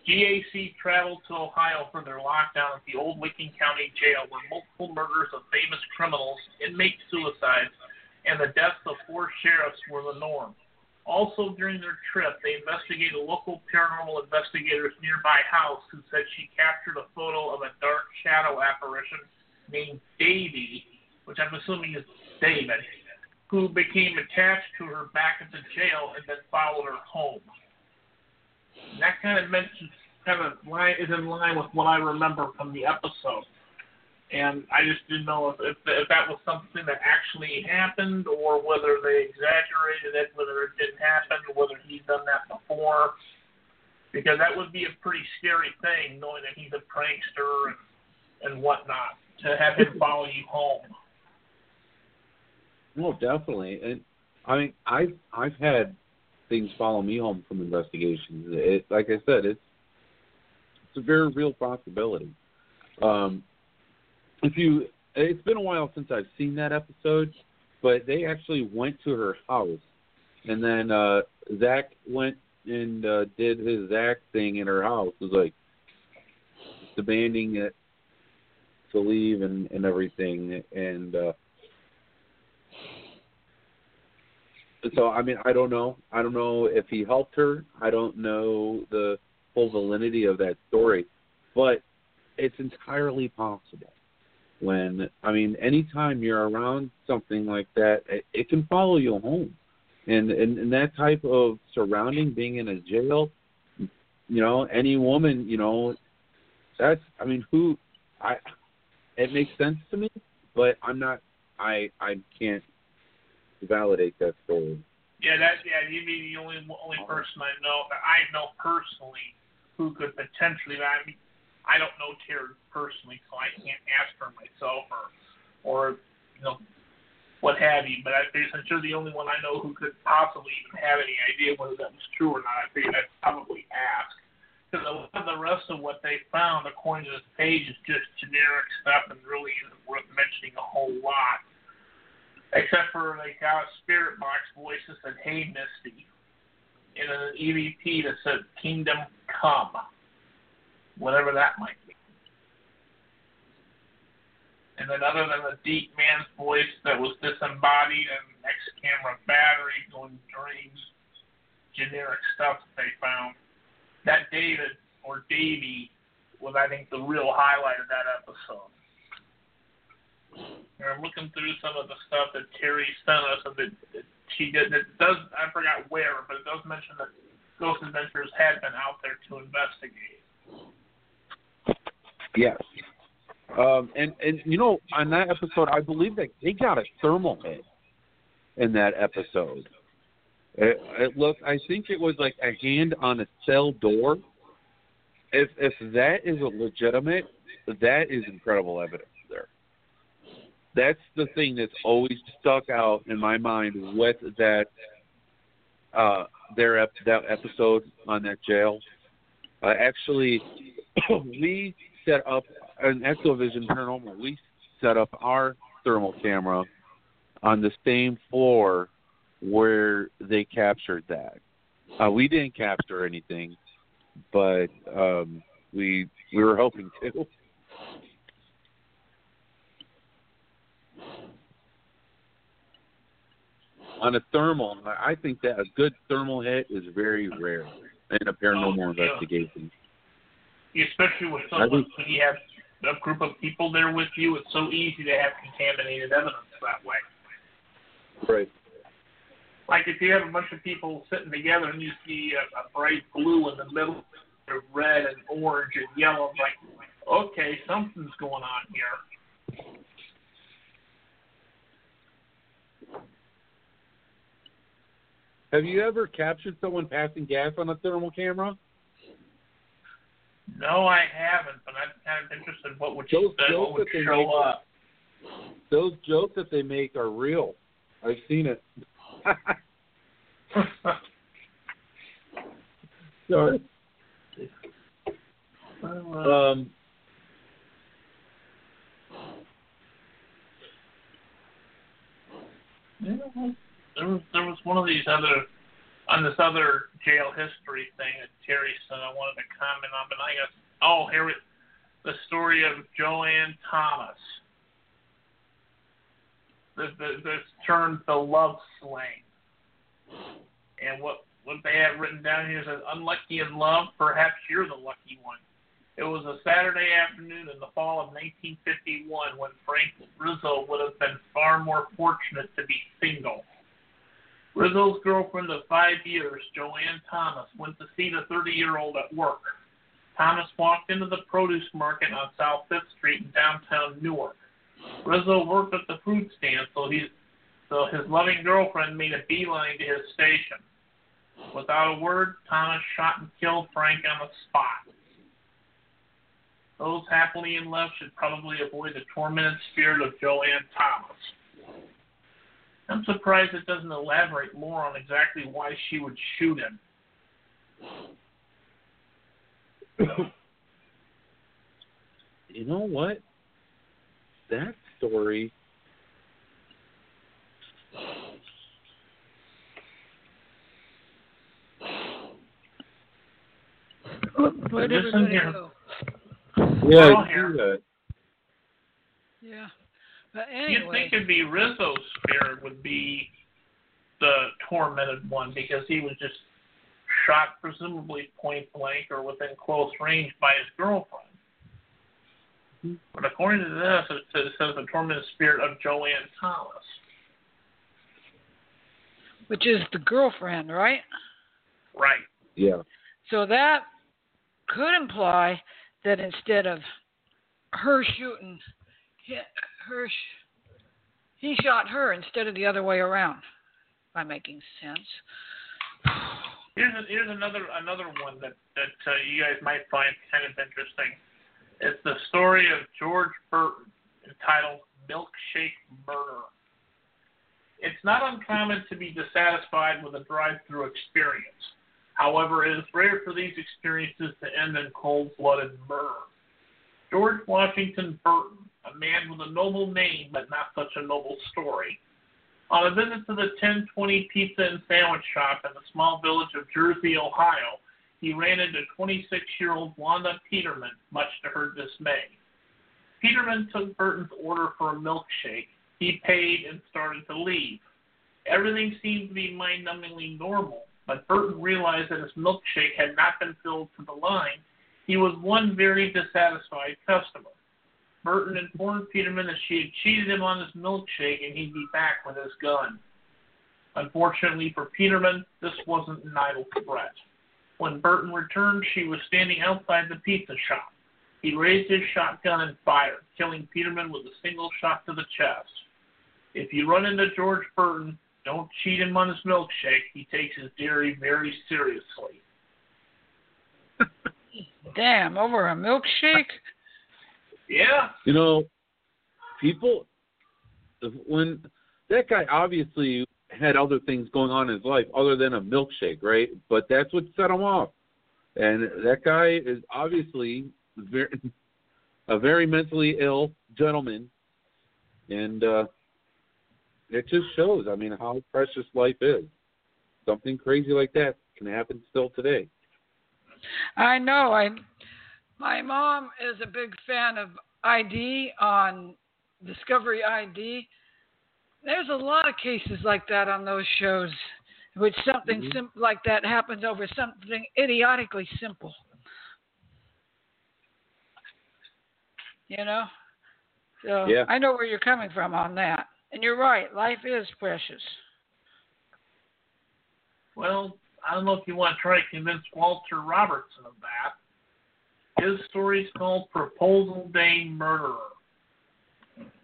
GAC traveled to Ohio for their lockdown at the old Licking County Jail, where multiple murders of famous criminals, inmate suicides, and the deaths of four sheriffs were the norm. Also, during their trip, they investigated a local paranormal investigator's nearby house who said she captured a photo of a dark shadow apparition named Davy, which I'm assuming is David, who became attached to her back at the jail and then followed her home. And that kind of mentions, kind of line, is in line with what I remember from the episode. And I just didn't know if, if, if that was something that actually happened or whether they exaggerated it, whether it didn't happen, or whether he's done that before. Because that would be a pretty scary thing, knowing that he's a prankster and, and whatnot to have him follow you home. No, definitely, and I mean, I've I've had things follow me home from investigations. It, like I said, it's it's a very real possibility. Um, if you, it's been a while since I've seen that episode, but they actually went to her house, and then uh Zak went and uh, did his Zak thing in her house. It was like demanding it to leave and and everything, and. uh so I mean I don't know. I don't know if he helped her. I don't know the full validity of that story, but it's entirely possible. When I mean, anytime you're around something like that, it, it can follow you home, and, and and that type of surrounding, being in a jail, you know, any woman, you know, that's I mean, who I it makes sense to me, but I'm not. I I can't validate that story. Yeah, that yeah, you'd be the only only uh-huh. person I know that I know personally who could potentially. I mean, I don't know Terry personally, so I can't ask her myself or or you know what have you. But I I'm sure the only one I know who could possibly even have any idea whether that was true or not. I figured I'd probably ask. Because a lot of the rest of what they found, according to this page, is just generic stuff and really isn't worth mentioning a whole lot except for they got spirit box voice that said, "Hey, Misty," in an EVP that said, "Kingdom Come," whatever that might be. And then, other than the deep man's voice that was disembodied and X camera battery going dreams, generic stuff that they found, that David or Davy was, I think, the real highlight of that episode. I'm looking through some of the stuff that Terry sent us, and that she did. It does I forgot where, but it does mention that Ghost Adventures had been out there to investigate. Yes. Um, and and you know, on that episode, I believe that they got a thermal hit in that episode. It, it looked, I think it was like a hand on a cell door. If if that is a legitimate, that is incredible evidence. That's the thing that's always stuck out in my mind with that uh their ep- that episode on that jail. Uh, actually, [COUGHS] we set up an Ectovision Paranormal. We set up our thermal camera on the same floor where they captured that. Uh, we didn't capture anything, but um, we we were hoping to. [LAUGHS] On a thermal, I think that a good thermal hit is very rare in a paranormal Oh, yeah. investigation. Especially with someone think- when you have a group of people there with you, it's so easy to have contaminated evidence that way. Right. like if you have a bunch of people sitting together and you see a, a bright blue in the middle, of red and orange and yellow, like okay, something's going on here. Have you ever captured someone passing gas on a thermal camera? No, I haven't, but I'm kind of interested. What would Those jokes What would that show make- up? Those jokes that they make are real. I've seen it. [LAUGHS] Sorry. Um, Yeah, there was there was one of these other on this other jail history thing that Terry said I wanted to comment on, but I guess oh here it the story of Joanne Thomas. The the the love slang. And what what they have written down here says unlucky in love, perhaps you're the lucky one. It was a Saturday afternoon in the fall of 1951 when Frank Rizzo would have been far more fortunate to be single. Rizzo's girlfriend of five years, Joanne Thomas, went to see the 30 year old at work. Thomas walked into the produce market on South Fifth Street in downtown Newark. Rizzo worked at the fruit stand, so he, so his loving girlfriend made a beeline to his station. Without a word, Thomas shot and killed Frank on the spot. Those happily in love should probably avoid the tormented spirit of Joanne Thomas. I'm surprised it doesn't elaborate more on exactly why she would shoot him. [COUGHS] you know what? That story. Where did Listen everybody go? Yeah, I see that. Yeah. But You'd think it'd be Rizzo's spirit would be the tormented one because he was just shot presumably point blank or within close range by his girlfriend. Mm-hmm. But according to this, it says, it says the tormented spirit of Joanne Thomas. which is the girlfriend, right? Right. Yeah. So that could imply that instead of her shooting hi- her, he shot her instead of the other way around. By making sense. Here's a, here's another another one that that uh, you guys might find kind of interesting. It's the story of George Burton entitled "Milkshake Murder." It's not uncommon to be dissatisfied with a drive-through experience. However, it is rare for these experiences to end in cold-blooded murder. George Washington Burton, a man with a noble name but not such a noble story, on a visit to the 1020 Pizza and Sandwich Shop in the small village of Jersey, Ohio, he ran into 26 year old Wanda Peterman, much to her dismay. Peterman took Burton's order for a milkshake. He paid and started to leave. Everything seemed to be mind numbingly normal, but Burton realized that his milkshake had not been filled to the line. He was one very dissatisfied customer. Burton informed Peterman that she had cheated him on his milkshake and he'd be back with his gun. Unfortunately for Peterman, this wasn't an idle threat. When Burton returned, she was standing outside the pizza shop. He raised his shotgun and fired, killing Peterman with a single shot to the chest. If you run into George Burton, don't cheat him on his milkshake. He takes his dairy very seriously. [LAUGHS] Damn, over a milkshake? Yeah, You know, people when that guy obviously had other things going on in his life other than a milkshake, right? But that's what set him off. And that guy is obviously very, [LAUGHS] a very mentally ill gentleman, and uh, it just shows. I mean, how precious life is. Something crazy like that can happen still today. I know. I my mom is a big fan of ID on Discovery ID. There's a lot of cases like that on those shows, which something Mhm. sim- like that happens over something idiotically simple. You know. So Yeah. I know where you're coming from on that, and you're right. Life is precious. Well, I don't know if you want to try to convince Walter Robertson of that. His story is called Proposal Day Murderer.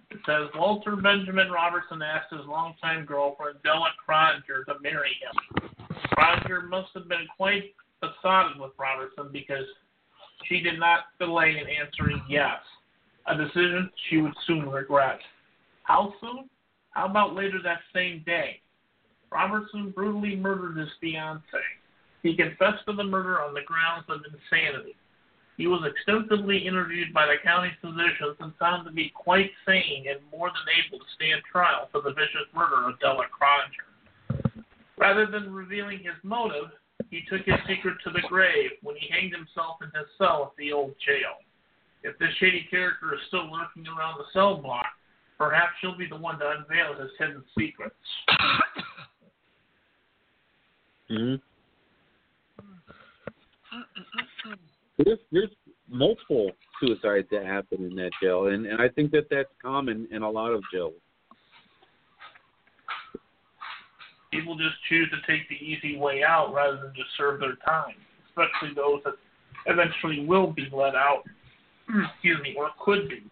It says Walter Benjamin Robertson asked his longtime girlfriend Della Croninger to marry him. Croninger must have been quite besotted with Robertson because she did not delay in answering yes, a decision she would soon regret. How soon? How about later that same day? Robertson brutally murdered his fiancee. He confessed to the murder on the grounds of insanity. He was extensively interviewed by the county physicians and found to be quite sane and more than able to stand trial for the vicious murder of Della Croninger. Rather than revealing his motive, he took his secret to the grave when he hanged himself in his cell at the old jail. If this shady character is still lurking around the cell block, perhaps she'll be the one to unveil his hidden secrets. [COUGHS] hmm There's there's multiple suicides that happen in that jail, and and I think that that's common in a lot of jails. People just choose to take the easy way out rather than just serve their time, especially those that eventually will be let out. [CLEARS THROAT] Excuse me, or could be.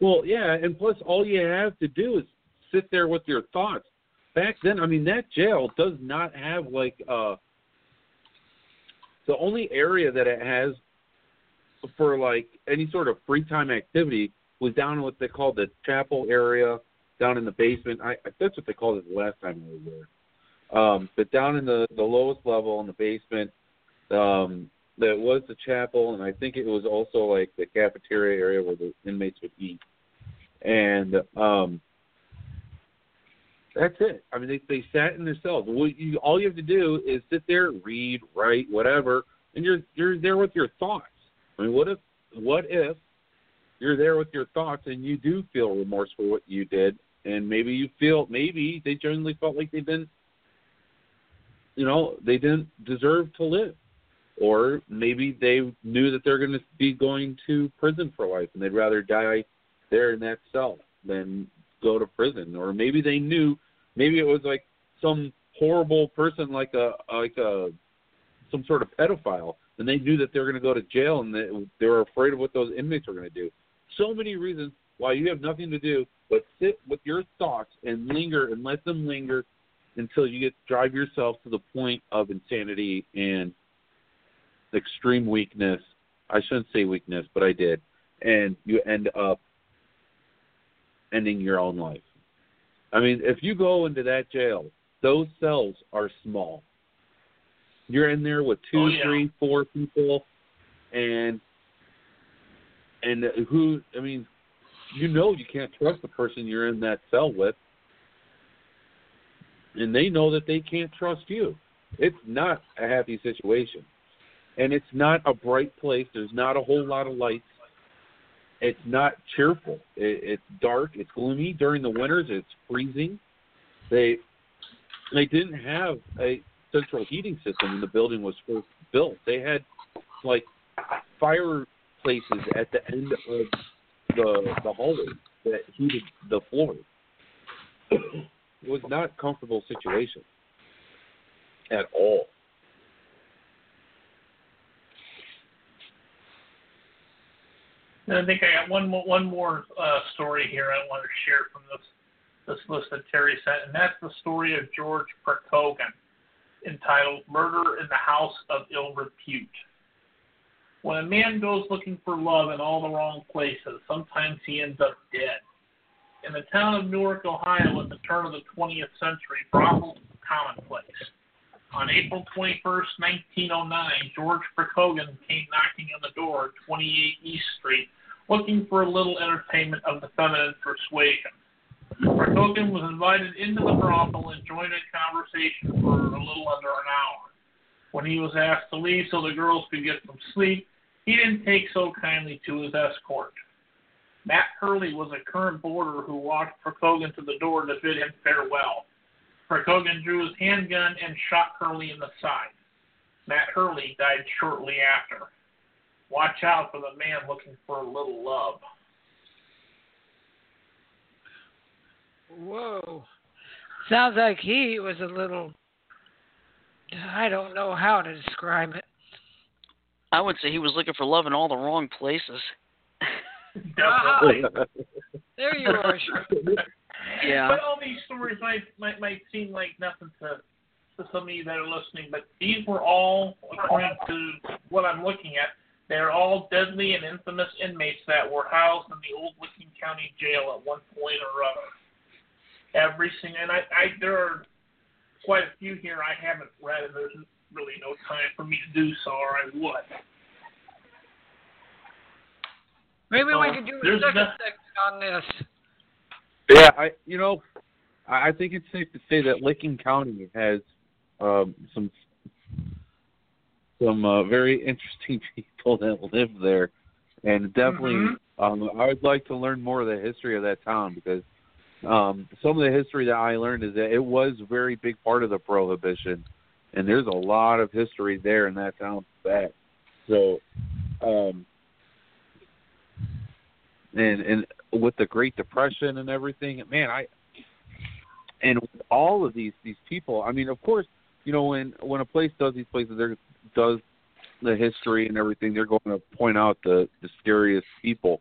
Well, yeah, and plus all you have to do is sit there with your thoughts. Back then, I mean, that jail does not have like uh the only area that it has for like any sort of free time activity was down in what they called the chapel area down in the basement. I that's what they called it the last time I was there. Um, but down in the the lowest level in the basement, um, that was the chapel, and I think it was also like the cafeteria area where the inmates would eat. And um, that's it. I mean, they they sat in their cells. What you, all you have to do is sit there, read, write, whatever, and you're you're there with your thoughts. I mean, what if what if you're there with your thoughts and you do feel remorse for what you did, and maybe you feel maybe they genuinely felt like they didn't, you know, they didn't deserve to live, or maybe they knew that they're going to be going to prison for life and they'd rather die there in that cell than go to prison, or maybe they knew, maybe it was like some horrible person like a like a some sort of pedophile, and they knew that they were going to go to jail and they, they were afraid of what those inmates were going to do. So many reasons why you have nothing to do but sit with your thoughts and linger and let them linger until you get drive yourself to the point of insanity and extreme weakness. I shouldn't say weakness, but I did. And you end up ending your own life. I mean, if you go into that jail, those cells are small. You're in there with two, Oh, yeah. three, four people, and and who? I mean, you know you can't trust the person you're in that cell with, and they know that they can't trust you. It's not a happy situation, and it's not a bright place. There's not a whole lot of lights it's not cheerful. It, it's dark. It's gloomy during the winters. It's freezing. They they didn't have a central heating system when the building was first built. They had like fireplaces at the end of the the hallway that heated the floor. it was not a comfortable situation at all. And I think I got one more one more uh, story here I want to share from this this list that Terry sent, and that's the story of George Perkogan, entitled "Murder in the House of Ill Repute." When a man goes looking for love in all the wrong places, sometimes he ends up dead. In the town of Newark, Ohio, at the turn of the 20th century, brothels were commonplace. On April 21st, 1909, George Perkogan came knocking on the door at 28 East Street looking for a little entertainment of the feminine persuasion. Perkogan was invited into the brothel and joined in conversation for a little under an hour. When he was asked to leave so the girls could get some sleep, he didn't take so kindly to his escort. Matt Hurley was a current boarder who walked Perkogan to the door to bid him farewell. Perkogan drew his handgun and shot Hurley in the side. Matt Hurley died shortly after. Watch out for the man looking for a little love. Whoa. Sounds like he was a little. I don't know how to describe it. I would say he was looking for love in all the wrong places. Definitely. [LAUGHS] There you are. Yeah. But all these stories might might might seem like nothing to to some of you that are listening, but these were all, according to what I'm looking at, they're all deadly and infamous inmates that were housed in the old Licking County Jail at one point or other. Every single, and I, I there are quite a few here I haven't read, and there's really no time for me to do so, or I would. Maybe we Oh, could do a second no- section on this. Yeah, I you know, I I think it's safe to say that Licking County has um, some some uh, very interesting [LAUGHS] people that live there, and definitely, Mhm. um, I would like to learn more of the history of that town because um, some of the history that I learned is that it was a very big part of the prohibition, and there's a lot of history there in that town back. So, um, and and with the Great Depression and everything, man, I and all of these these people, I mean, of course, you know, when when a place does these places, there does the history and everything, they're going to point out the the scariest people.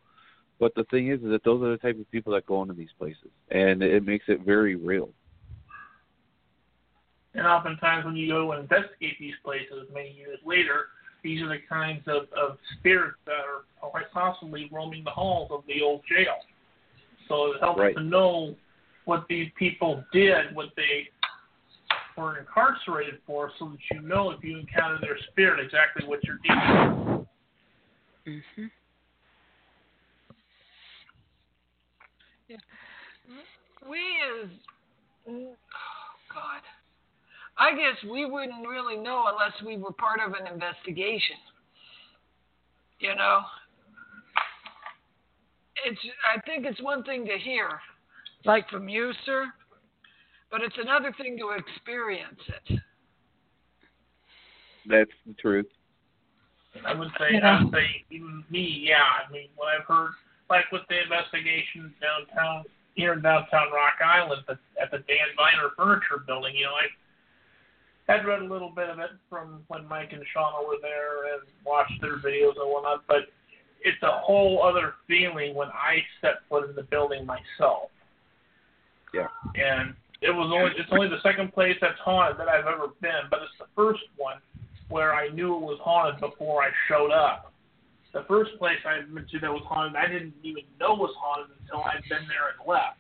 But the thing is, is that those are the type of people that go into these places, and it makes it very real. And oftentimes, when you go and investigate these places many years later, these are the kinds of, of spirits that are quite possibly roaming the halls of the old jail. So it helps Right. to know what these people did, what they were incarcerated for, so that you know if you encounter their spirit exactly what you're dealing with. hmm We as oh God, I guess we wouldn't really know unless we were part of an investigation. You know, it's. I think it's one thing to hear, like from you, sir, but it's another thing to experience it. That's the truth. I would say, Yeah. I would say, even me, yeah. I mean, what I've heard, like with the investigation downtown, here in downtown Rock Island, at, at the Dan Viner Furniture Building, you know, I had read a little bit of it from when Mike and Shauna were there and watched their videos and whatnot, but it's a whole other feeling when I step foot in the building myself. Yeah. And it was only it's only the second place that's haunted that I've ever been, but it's the first one where I knew it was haunted before I showed up. The first place I went to that was haunted, I didn't even know it was haunted until I'd been there and left.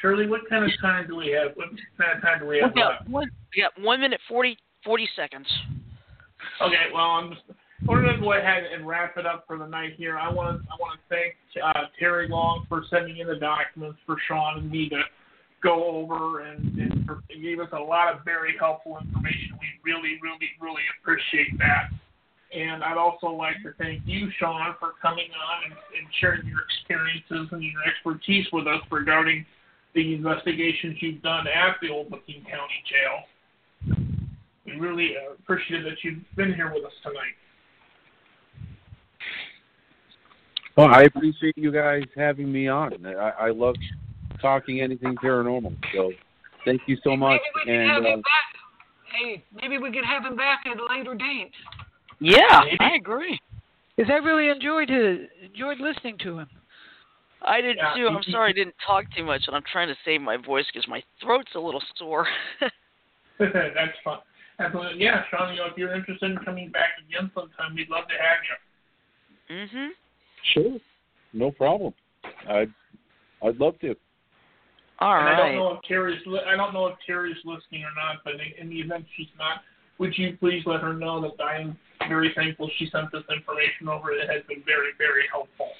Shirley, what kind of time do we have? What kind of time do we We have got left? one. We got one minute 40, 40 seconds. Okay, well, I'm just, we're to go ahead and wrap it up for the night here. I want to I want to thank uh, Terry Long for sending in the documents for Shawn and me to go over, and, and for, gave us a lot of very helpful information. We really, really, really appreciate that. And I'd also like to thank you, Shawn, for coming on and, and sharing your experiences and your expertise with us regarding the investigations you've done at the Old Licking County Jail. We really appreciate that you've been here with us tonight. Well, I appreciate you guys having me on. I, I love talking anything paranormal. So, thank you so much. Maybe we could have And him uh, back. Hey, maybe we could have him back at a later date. Yeah, Maybe. I agree. Because I really enjoyed his, enjoyed listening to him. I did Yeah, too. I'm sorry I didn't talk too much, and I'm trying to save my voice because my throat's a little sore. [LAUGHS] [LAUGHS] That's fun. Absolutely. Yeah, Shawn, you know, if you're interested in coming back again sometime, we'd love to have you. mhm. Sure, no problem. I'd I'd love to. All and I don't know if Terry's li- I don't know if Terry's listening or not, but in, in the event she's not, would you please let her know that I am very thankful she sent this information over. It has been very, very helpful.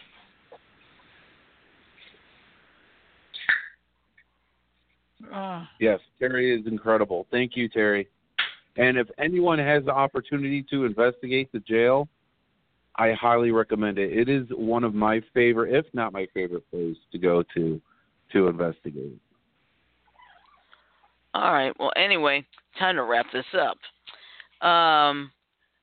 Uh, Yes, Terry is incredible. Thank you, Terry. And if anyone has the opportunity to investigate the jail, I highly recommend it. It is one of my favorite, if not my favorite place to go to to investigate. All right. Well, anyway, time to wrap this up. Um,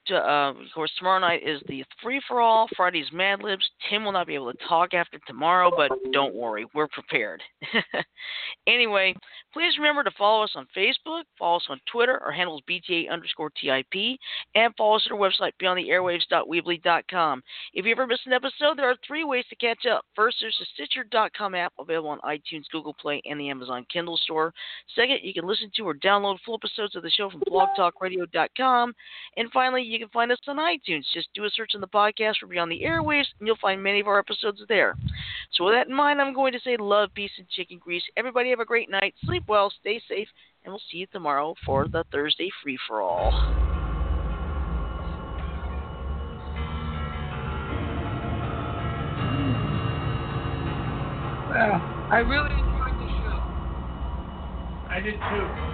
uh, of course, tomorrow night is the free for all. Friday's Mad Libs. Tim will not be able to talk after tomorrow, but don't worry, we're prepared. [LAUGHS] anyway, please remember to follow us on Facebook, follow us on Twitter. Our handle is BTA underscore TIP, and follow us at our website, beyondtheairwaves.weebly.com. If you ever miss an episode, there are three ways to catch up. First, there's the Stitcher.com app available on iTunes, Google Play, and the Amazon Kindle store. Second, you can listen to or download full episodes of the show from blogtalkradio.com. And finally, you can find us on iTunes. Just do a search on the podcast for Beyond the Airwaves, and you'll find many of our episodes there. So, with that in mind, I'm going to say love, peace, and chicken grease. Everybody have a great night. Sleep well, stay safe, and we'll see you tomorrow for the Thursday free for all. Well, I really enjoyed the show. I did too.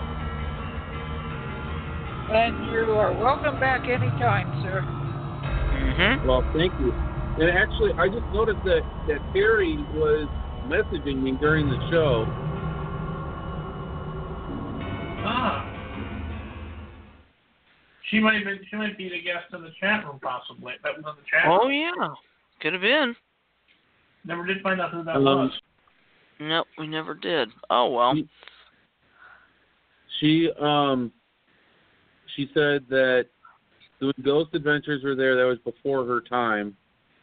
And you are welcome back anytime, sir. Mm-hmm. Well, thank you. And actually, I just noticed that that Terry was messaging me during the show. Ah. She might have been, she might be the guest in the chat room possibly. That was on the chat Oh, yeah. Could have been. Never did find out who that Um, was. Nope, we never did. Oh, well. She um she said that when Ghost Adventures were there, that was before her time.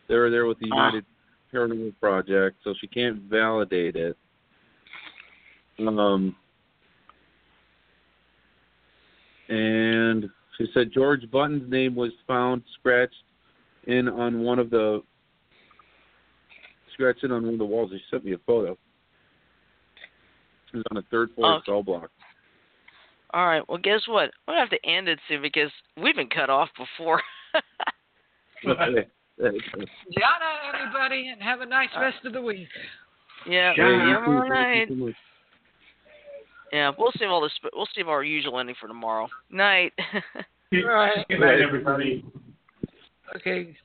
They were there with the Ah. United Paranormal Project, so she can't validate it. Um and she said George Button's name was found scratched in on one of the scratched in on one of the walls. She sent me a photo. It was on a third floor Okay. cell block. All right. Well, guess what? We're going to have to end it soon because we've been cut off before. [LAUGHS] Okay. Yana, everybody, and have a nice rest of the week. yeah. Yeah, Yeah. you all right. Yeah. We'll save all this. We'll save our usual ending for tomorrow. Night. [LAUGHS] All right. Good night, everybody. Okay.